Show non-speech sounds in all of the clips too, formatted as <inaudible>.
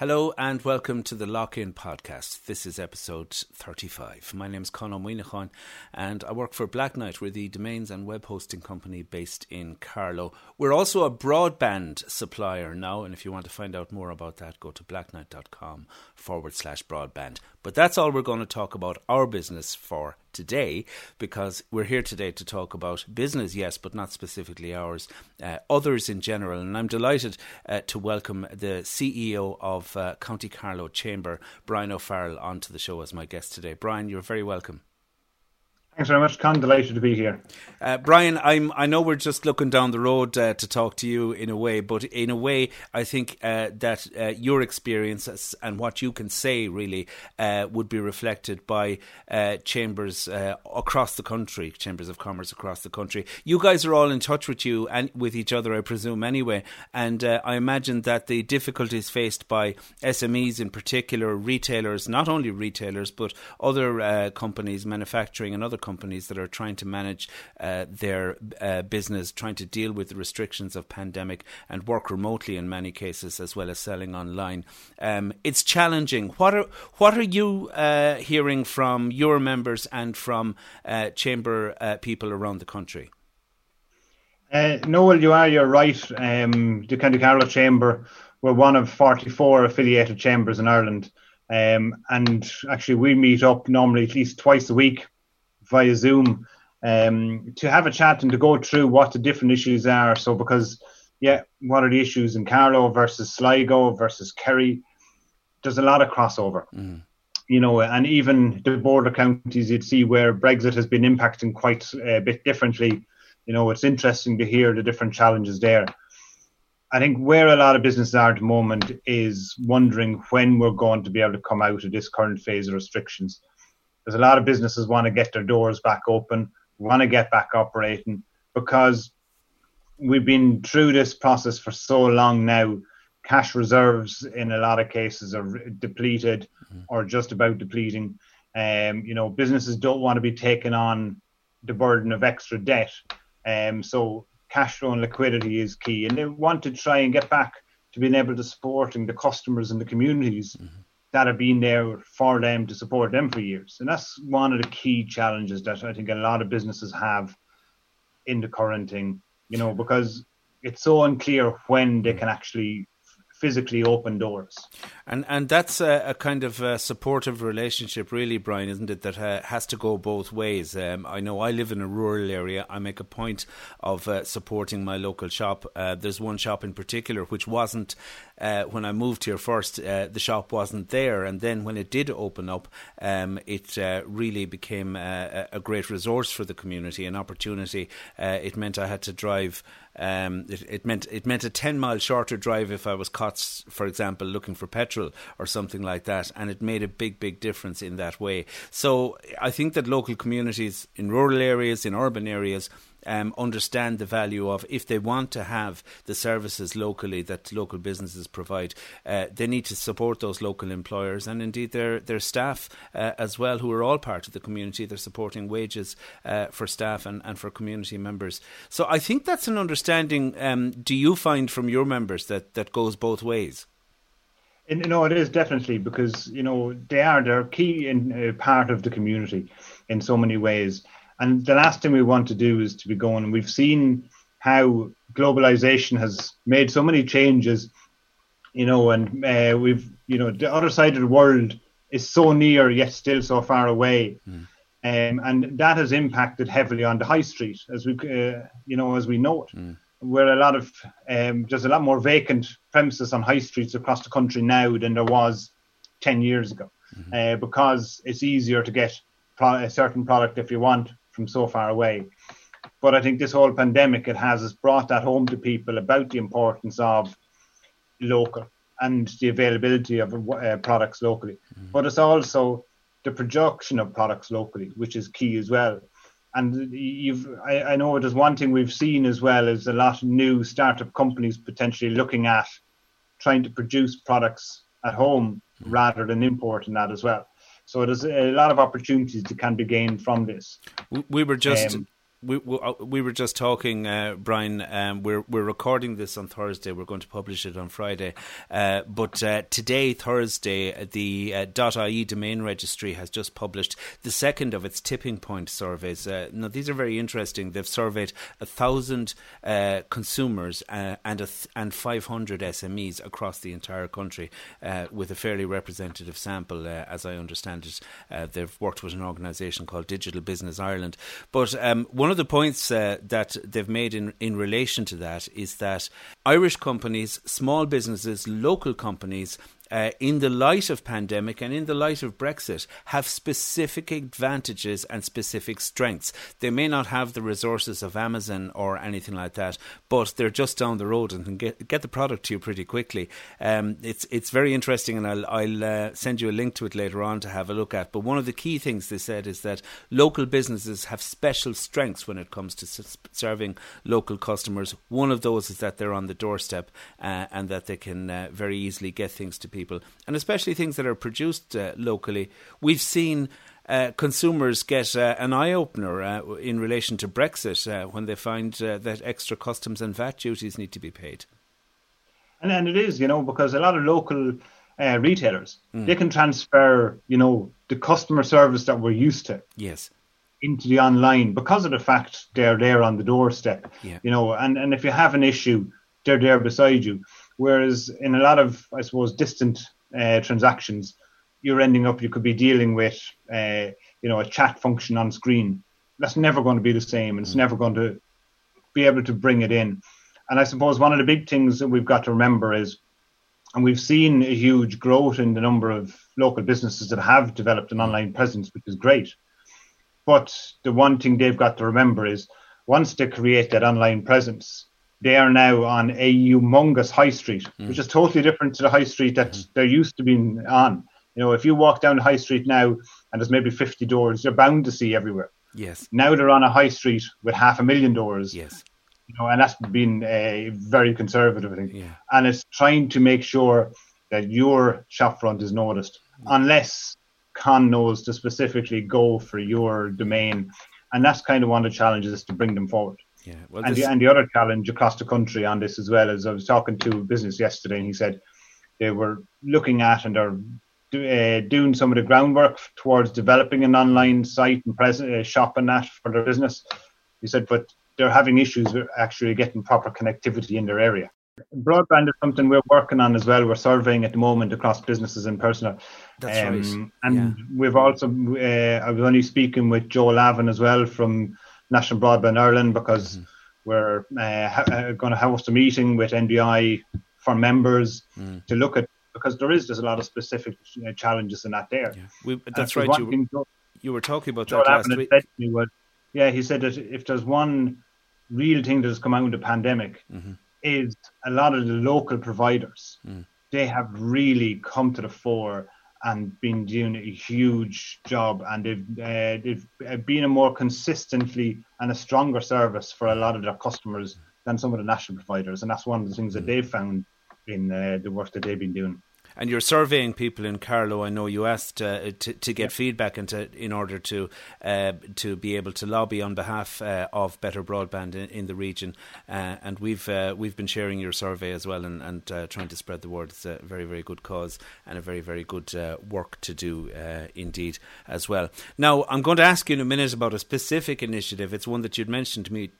Hello and welcome to the Lock In podcast. This is episode 35. My name is Conor Moynihan and I work for Black Knight. We're the domains and web hosting company based in Carlow. We're also a broadband supplier now, and if you want to find out more about that, go to blackknight.com forward slash broadband. But that's all we're going to talk about our business for today because we're here today to talk about business, yes, but not specifically ours, uh, others in general. And I'm delighted uh, to welcome the CEO of uh, County Carlow Chamber, Brian O'Farrell, onto the show as my guest today. Brian, you're very welcome. Thanks very much, Con. Delighted to be here. Uh, Brian, I'm, I know we're just looking down the road uh, to talk to you in a way, but in a way, I think uh, that uh, your experiences and what you can say really uh, would be reflected by uh, chambers across the country, chambers of commerce across the country. You guys are all in touch with you and with each other, I presume, anyway. And I imagine that the difficulties faced by SMEs in particular, retailers, not only retailers, but other companies, manufacturing and other companies that are trying to manage uh, their uh, business, trying to deal with the restrictions of pandemic and work remotely in many cases, as well as selling online. Um, it's challenging. What are what are you uh, hearing from your members and from uh, chamber uh, people around the country? Uh, Noel, you are you're right. Um, the County Carlow Chamber we're one of 44 affiliated chambers in Ireland. Um, and actually, we meet up normally at least twice a week via Zoom um, to have a chat and to go through what the different issues are. So, because, yeah, what are the issues in Carlow versus Sligo versus Kerry? There's a lot of crossover. Mm. You know, and even the border counties, you'd see where Brexit has been impacting quite a bit differently. You know, it's interesting to hear the different challenges there. I think where a lot of businesses are at the moment is wondering when we're going to be able to come out of this current phase of restrictions. There's a lot of businesses want to get their doors back open, want to get back operating because we've been through this process for so long now. Cash reserves in a lot of cases are depleted mm-hmm. or just about depleting. Um, you know, businesses don't want to be taking on the burden of extra debt. Um, so cash flow and liquidity is key, and they want to try and get back to being able to supporting the customers and the communities mm-hmm that have been there for them to support them for years. And that's one of the key challenges that I think a lot of businesses have in the current thing, you know, because it's so unclear when they can mm. actually physically open doors. And and that's a, a kind of a supportive relationship, really, Brian, isn't it? That uh, has to go both ways. Um, I know I live in a rural area. I make a point of uh, supporting my local shop. Uh, there's one shop in particular which wasn't uh, when I moved here first. Uh, the shop wasn't there, and then when it did open up, um, it uh, really became a, a, great resource for the community, an opportunity. it meant I had to drive. Um, it, it, meant it meant a ten mile shorter drive if I was caught, for example, looking for petrol or something like that, and it made a big, big difference in that way. So I think that local communities in rural areas, in urban areas, um, understand the value of if they want to have the services locally that local businesses provide, uh, they need to support those local employers and indeed their their staff uh, as well, who are all part of the community. They're supporting wages uh, for staff and, and for community members. So I think that's an understanding. Um, do you find from your members that that goes both ways? And, know, it is definitely because you know they are they're key in uh, part of the community in so many ways. And the last thing we want to do is to be going. And we've seen how globalization has made so many changes, you know, and uh, we've, you know, the other side of the world is so near yet still so far away. Mm. Um, and that has impacted heavily on the high street, as we, uh, you know, as we know it. Mm. Where a lot of um, there's a lot more vacant premises on high streets across the country now than there was ten years ago, mm-hmm. uh, because it's easier to get pro- a certain product if you want from so far away. But I think this whole pandemic it has has brought that home to people about the importance of local and the availability of uh, products locally. Mm. But it's also the production of products locally, which is key as well. And you've, I, I know there's one thing we've seen as well is a lot of new startup companies potentially looking at trying to produce products at home mm. rather than importing that as well. So there's a lot of opportunities that can be gained from this. We were just. Um, we we, uh, we were just talking, uh, Brian. Um, we're we're recording this on Thursday. We're going to publish it on Friday. Uh, but uh, today, Thursday, the uh, .ie domain registry has just published the second of its tipping point surveys. Uh, now, these are very interesting. They've surveyed a thousand consumers and th- and five hundred SMEs across the entire country, with a fairly representative sample, as I understand it. they've worked with an organisation called Digital Business Ireland. But um, one one of the points uh, that they've made in, in relation to that is that Irish companies, small businesses, local companies uh, in the light of pandemic and in the light of Brexit, have specific advantages and specific strengths. They may not have the resources of Amazon or anything like that, but they're just down the road and can get get the product to you pretty quickly. Um, it's it's very interesting, and I'll I'll uh, send you a link to it later on to have a look at. But one of the key things they said is that local businesses have special strengths when it comes to serving local customers. One of those is that they're on the doorstep uh, and that they can uh, very easily get things to people people, and especially things that are produced uh, locally. We've seen. Uh, consumers get uh, an eye opener uh, in relation to Brexit uh, when they find uh, that extra customs and VAT duties need to be paid. And, and it is, you know, because a lot of local uh, retailers mm. they can transfer, you know, the customer service that we're used to. Yes. Into the online because of the fact they're there on the doorstep. Yeah. You know, and, and if you have an issue, they're there beside you. Whereas in a lot of, I suppose, distant uh, transactions, you're ending up, you could be dealing with, uh, you know, a chat function on screen. That's never going to be the same, and it's mm. never going to be able to bring it in. And I suppose one of the big things that we've got to remember is, and we've seen a huge growth in the number of local businesses that have developed an online presence, which is great. But the one thing they've got to remember is once they create that online presence, they are now on a humongous high street, mm. which is totally different to the high street that mm. they're used to being on. You know, if you walk down the high street now and there's maybe 50 doors, you're bound to see everywhere. Yes. Now they're on a high street with half a million doors. Yes. You know, and that's been a very conservative thing. Yeah. And it's trying to make sure that your shopfront is noticed, mm. unless Con knows to specifically go for your domain. And that's kind of one of the challenges is to bring them forward. Yeah, well, and, the, and the other challenge across the country on this as well is I was talking to a business yesterday, and he said they were looking at and are do, uh, doing some of the groundwork towards developing an online site and present uh, shop and that for their business. He said, but they're having issues with actually getting proper connectivity in their area. Broadband is something we're working on as well. We're surveying at the moment across businesses and personal. That's um, right. And yeah. we've also, uh, I was only speaking with Joe Lavin as well from National Broadband Ireland because mm-hmm. we're uh, ha- uh, going to host a meeting with NBI for members mm. to look at because there is just a lot of specific uh, challenges in that there. Yeah. We, that's right. You, Joe, you were talking about Joe that last week. Was, yeah, he said that if there's one real thing that has come out of the pandemic mm-hmm. is a lot of the local providers. Mm. They have really come to the fore and been doing a huge job, and they've uh, they've uh, been a more consistently and a stronger service for a lot of their customers than some of the national providers, and that's one of the things that mm. they've found in uh, the work that they've been doing and you're surveying people in Carlow. I know you asked uh, to to get yeah. feedback and to in order to uh, to be able to lobby on behalf uh, of better broadband in, in the region. Uh, and we've uh, we've been sharing your survey as well and, and uh, trying to spread the word. It's a very very good cause and a very very good work to do indeed as well. Now I'm going to ask you in a minute about a specific initiative. It's one that you'd mentioned to me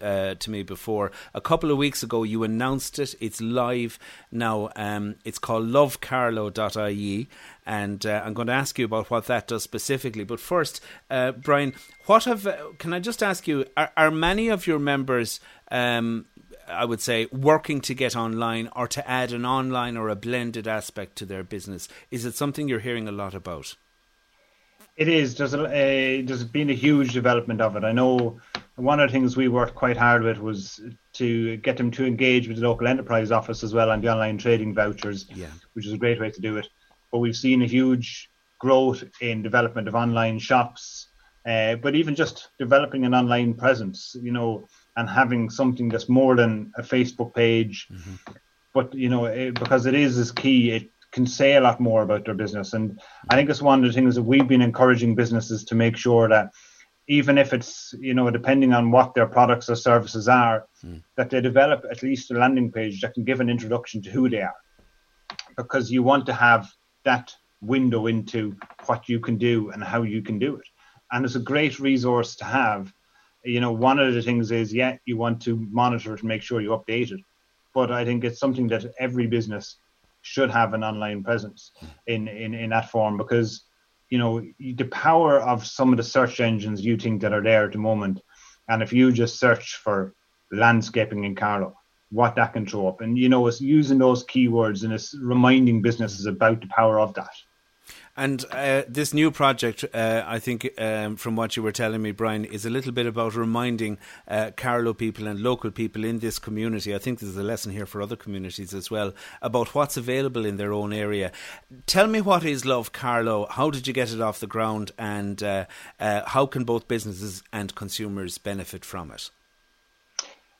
uh, to me before. A couple of weeks ago, you announced it. It's live now. Um, it's called lovecarlow.ie, and uh, I'm going to ask you about what that does specifically. But first, uh, Brian, what have uh, can I just ask you? Are, are many of your members? Um, I would say working to get online or to add an online or a blended aspect to their business. Is it something you're hearing a lot about? It is. There's a, there's been a huge development of it. I know one of the things we worked quite hard with was to get them to engage with the local enterprise office as well on the online trading vouchers, yeah. which is a great way to do it. But we've seen a huge growth in development of online shops, uh, but even just developing an online presence, you know, and having something that's more than a Facebook page. Mm-hmm. But you know, it, because it is is key, it can say a lot more about their business. And I think it's one of the things that we've been encouraging businesses to make sure that even if it's you know depending on what their products or services are, mm. that they develop at least a landing page that can give an introduction to who they are, because you want to have that window into what you can do and how you can do it, and it's a great resource to have. You know, one of the things is yeah, you want to monitor it and make sure you update it, but I think it's something that every business should have an online presence in in in that form because you know the power of some of the search engines you think that are there at the moment. And if you just search for landscaping in Carlow what that can throw up. And you know it's using those keywords and it's reminding businesses about the power of that and uh, this new project, uh, I think, um, from what you were telling me, Brian, is a little bit about reminding uh, people and local people in this community. I think there's a lesson here for other communities as well about what's available in their own area. Tell me what is Love Carlow? How did you get it off the ground? And uh, uh, how can both businesses and consumers benefit from it?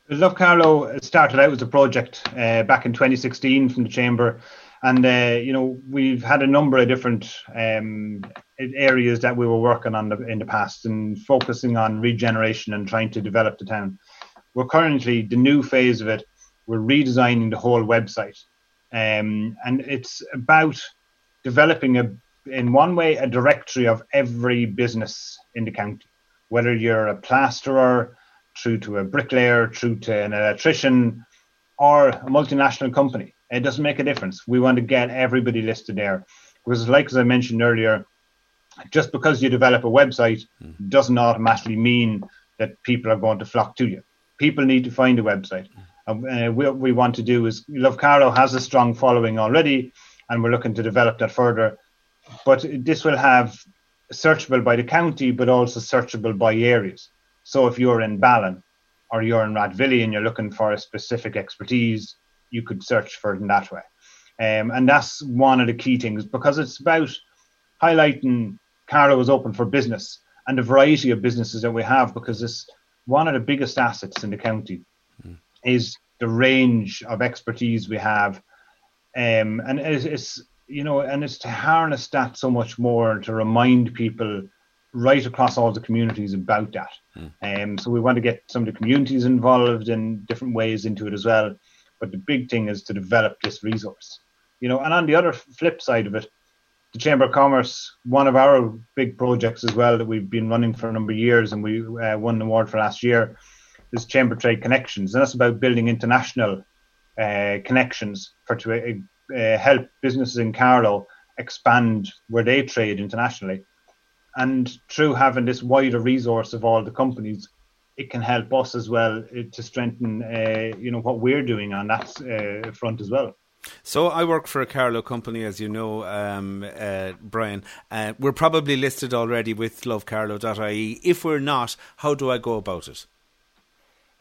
Love Carlow started out as a project uh, back in 2016 from the Chamber and uh, you know we've had a number of different um, areas that we were working on the, in the past and focusing on regeneration and trying to develop the town. We're currently the new phase of it. We're redesigning the whole website, um, and it's about developing a in one way a directory of every business in the county, whether you're a plasterer, through to a bricklayer, through to an electrician, or a multinational company it doesn't make a difference. We want to get everybody listed there. Because, like as I mentioned earlier, just because you develop a website mm. doesn't automatically mean that people are going to flock to you. People need to find a website. Mm. Uh, what we want to do is Love Carlow has a strong following already, and we're looking to develop that further. But this will have searchable by the county, but also searchable by areas. So if you're in Ballon or you're in Rathvilly and you're looking for a specific expertise, you could search for it in that way. Um, and that's one of the key things because it's about highlighting Carlow is open for business and the variety of businesses that we have because it's one of the biggest assets in the county mm. is the range of expertise we have. Um, and it's, it's, you know, and it's to harness that so much more to remind people right across all the communities about that. Mm. Um, so we want to get some of the communities involved in different ways into it as well. But the big thing is to develop this resource. You know, and on the other flip side of it, the Chamber of Commerce, one of our big projects as well that we've been running for a number of years, and we uh, won an award for last year, is Chamber Trade Connections, and that's about building international uh, connections for to uh, help businesses in Carlow expand where they trade internationally. And through having this wider resource of all the companies, it can help us as well uh, to strengthen, uh, you know, what we're doing on that uh, front as well. So I work for a Carlow company, as you know, um, uh, Brian. Uh, we're probably listed already with lovecarlow.ie. If we're not, how do I go about it?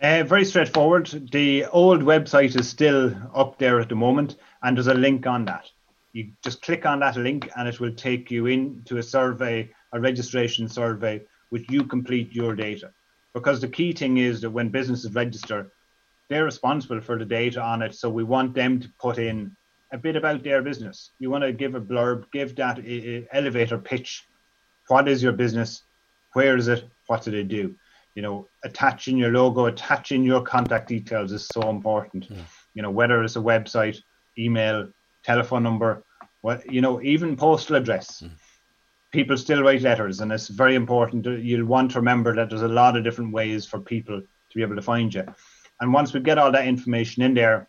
Uh, very straightforward. The old website is still up there at the moment, and there's a link on that. You just click on that link, and it will take you into a survey, a registration survey, which you complete your data because the key thing is that when businesses register, they're responsible for the data on it. So we want them to put in a bit about their business. You want to give a blurb, give that elevator pitch. What is your business? Where is it? What do they do? You know, attaching your logo, attaching your contact details is so important. Yeah. You know, whether it's a website, email, telephone number, what you know, even postal address. Mm people still write letters, and it's very important. You'll want to remember that there's a lot of different ways for people to be able to find you. And once we get all that information in there,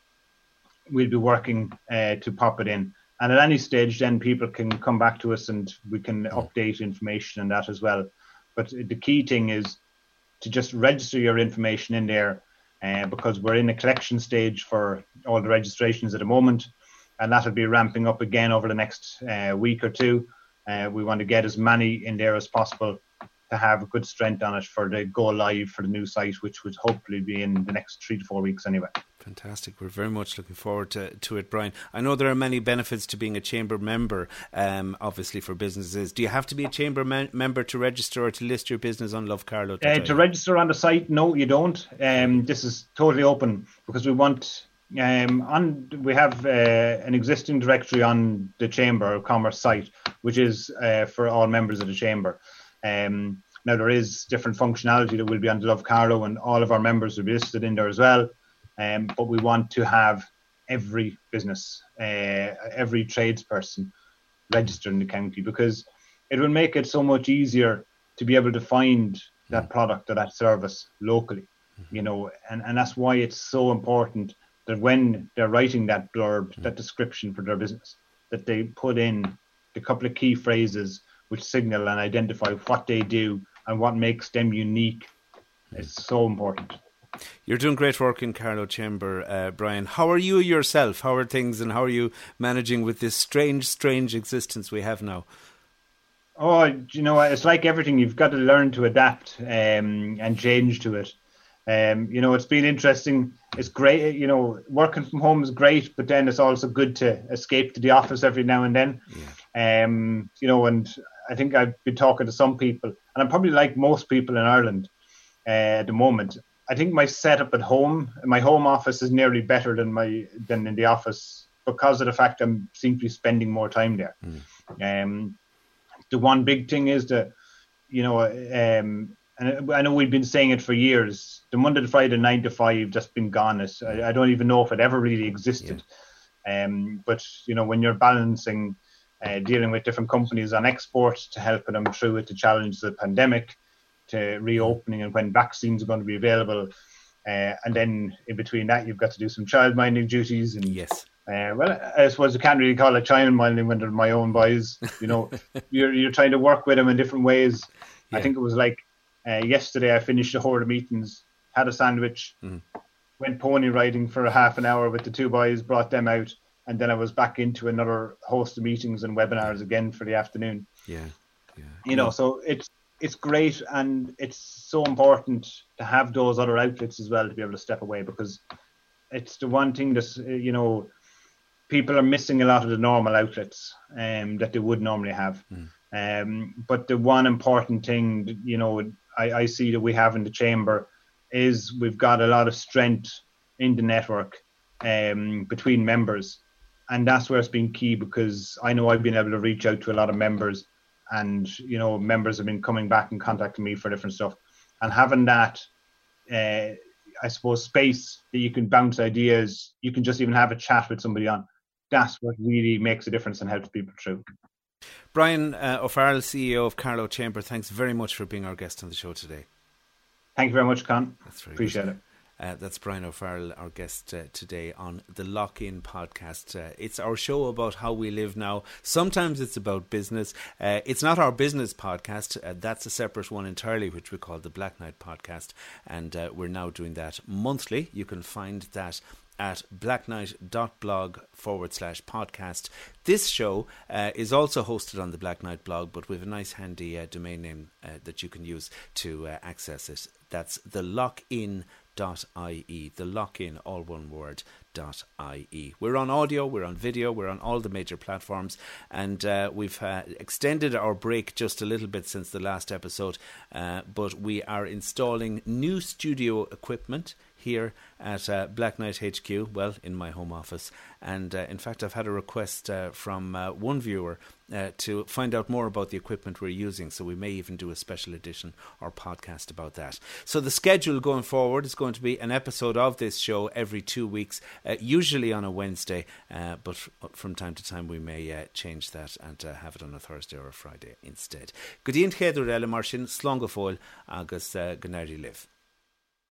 we'll be working uh, to pop it in. And at any stage, then people can come back to us and we can update information and that as well. But the key thing is to just register your information in there uh, because we're in the collection stage for all the registrations at the moment. And that'll be ramping up again over the next uh, week or two. Uh, we want to get as many in there as possible to have a good strength on it for the go live for the new site, which would hopefully be in the next three to four weeks anyway. Fantastic. We're very much looking forward to, to it, Brian. I know there are many benefits to being a chamber member, um, obviously, for businesses. Do you have to be a chamber me- member to register or to list your business on Love Carlow? Uh, to register on the site, no, you don't. Um, this is totally open because we want um, on we have uh, an existing directory on the Chamber of Commerce site, which is uh, for all members of the Chamber. Um, Now there is different functionality that will be on the Love Carlow, and all of our members will be listed in there as well. Um, but we want to have every business, uh, every tradesperson registered in the county because it will make it so much easier to be able to find that mm. product or that service locally. Mm-hmm. You know, and, and that's why it's so important that when they're writing that blurb, mm. that description for their business, that they put in a couple of key phrases which signal and identify what they do and what makes them unique. It's so important. You're doing great work in Carlow Chamber, uh, Brian. How are you yourself? How are things and how are you managing with this strange, strange existence we have now? Oh, you know, it's like everything. You've got to learn to adapt um, and change to it. Um, you know, it's been interesting. It's great. You know, working from home is great, but then it's also good to escape to the office every now and then. Yeah. Um, you know, and I think I've been talking to some people, and I'm probably like most people in Ireland uh, at the moment. I think my setup at home, my home office, is nearly better than my than in the office because of the fact I'm seem to be spending more time there. Mm. Um, the one big thing is that you know, um, and I know we've been saying it for years. The Monday to Friday nine to five just been gone. I, I don't even know if it ever really existed. Yeah. Um, but you know, when you're balancing uh, dealing with different companies on exports to helping them through with the challenge of the pandemic, to reopening and when vaccines are going to be available, uh, and then in between that, you've got to do some child minding duties and yes. Uh, well, I suppose I can't really call it child minding when they're my own boys. You know, <laughs> you're you're trying to work with them in different ways. Yeah. I think it was like uh, yesterday I finished a horde of meetings, had a sandwich, mm. went pony riding for a half an hour with the two boys, brought them out, and then I was back into another host of meetings and webinars again for the afternoon. Yeah, yeah. You know, so it's it's great and it's so important to have those other outlets as well to be able to step away because it's the one thing that you know people are missing a lot of the normal outlets um, that they would normally have. Mm. Um, but the one important thing, you know, I, I see that we have in the chamber is we've got a lot of strength in the network um, between members. And that's where it's been key because I know I've been able to reach out to a lot of members and, you know, members have been coming back and contacting me for different stuff. And having that, uh, I suppose, space that you can bounce ideas, you can just even have a chat with somebody on. That's what really makes a difference and helps people through. Brian uh, O'Farrell, CEO of Carlow Chamber, thanks very much for being our guest on the show today. Thank you very much, Con. That's very Appreciate good. it. Uh, that's Brian O'Farrell, our guest uh, today on the Lock In podcast. Uh, it's our show about how we live now. Sometimes it's about business. Uh, it's not our business podcast. Uh, that's a separate one entirely, which we call the Black Knight podcast. And uh, we're now doing that monthly. You can find that at blackknight.blog forward slash podcast. This show uh, is also hosted on the Black Knight blog, but with a nice handy uh, domain name uh, that you can use to uh, access it. That's the lockin ie the lock-in all one word ie we're on audio we're on video we're on all the major platforms and uh, we've uh, extended our break just a little bit since the last episode uh, but we are installing new studio equipment here at uh, Black Knight HQ, well, in my home office. And uh, in fact, I've had a request uh, from uh, one viewer uh, to find out more about the equipment we're using. So we may even do a special edition or podcast about that. So the schedule going forward is going to be an episode of this show every two weeks, uh, usually on a Wednesday, but from time to time we may change that and have it on a Thursday or a Friday instead. Good evening, Heather Ella Martin, Slongafoil, agus Live.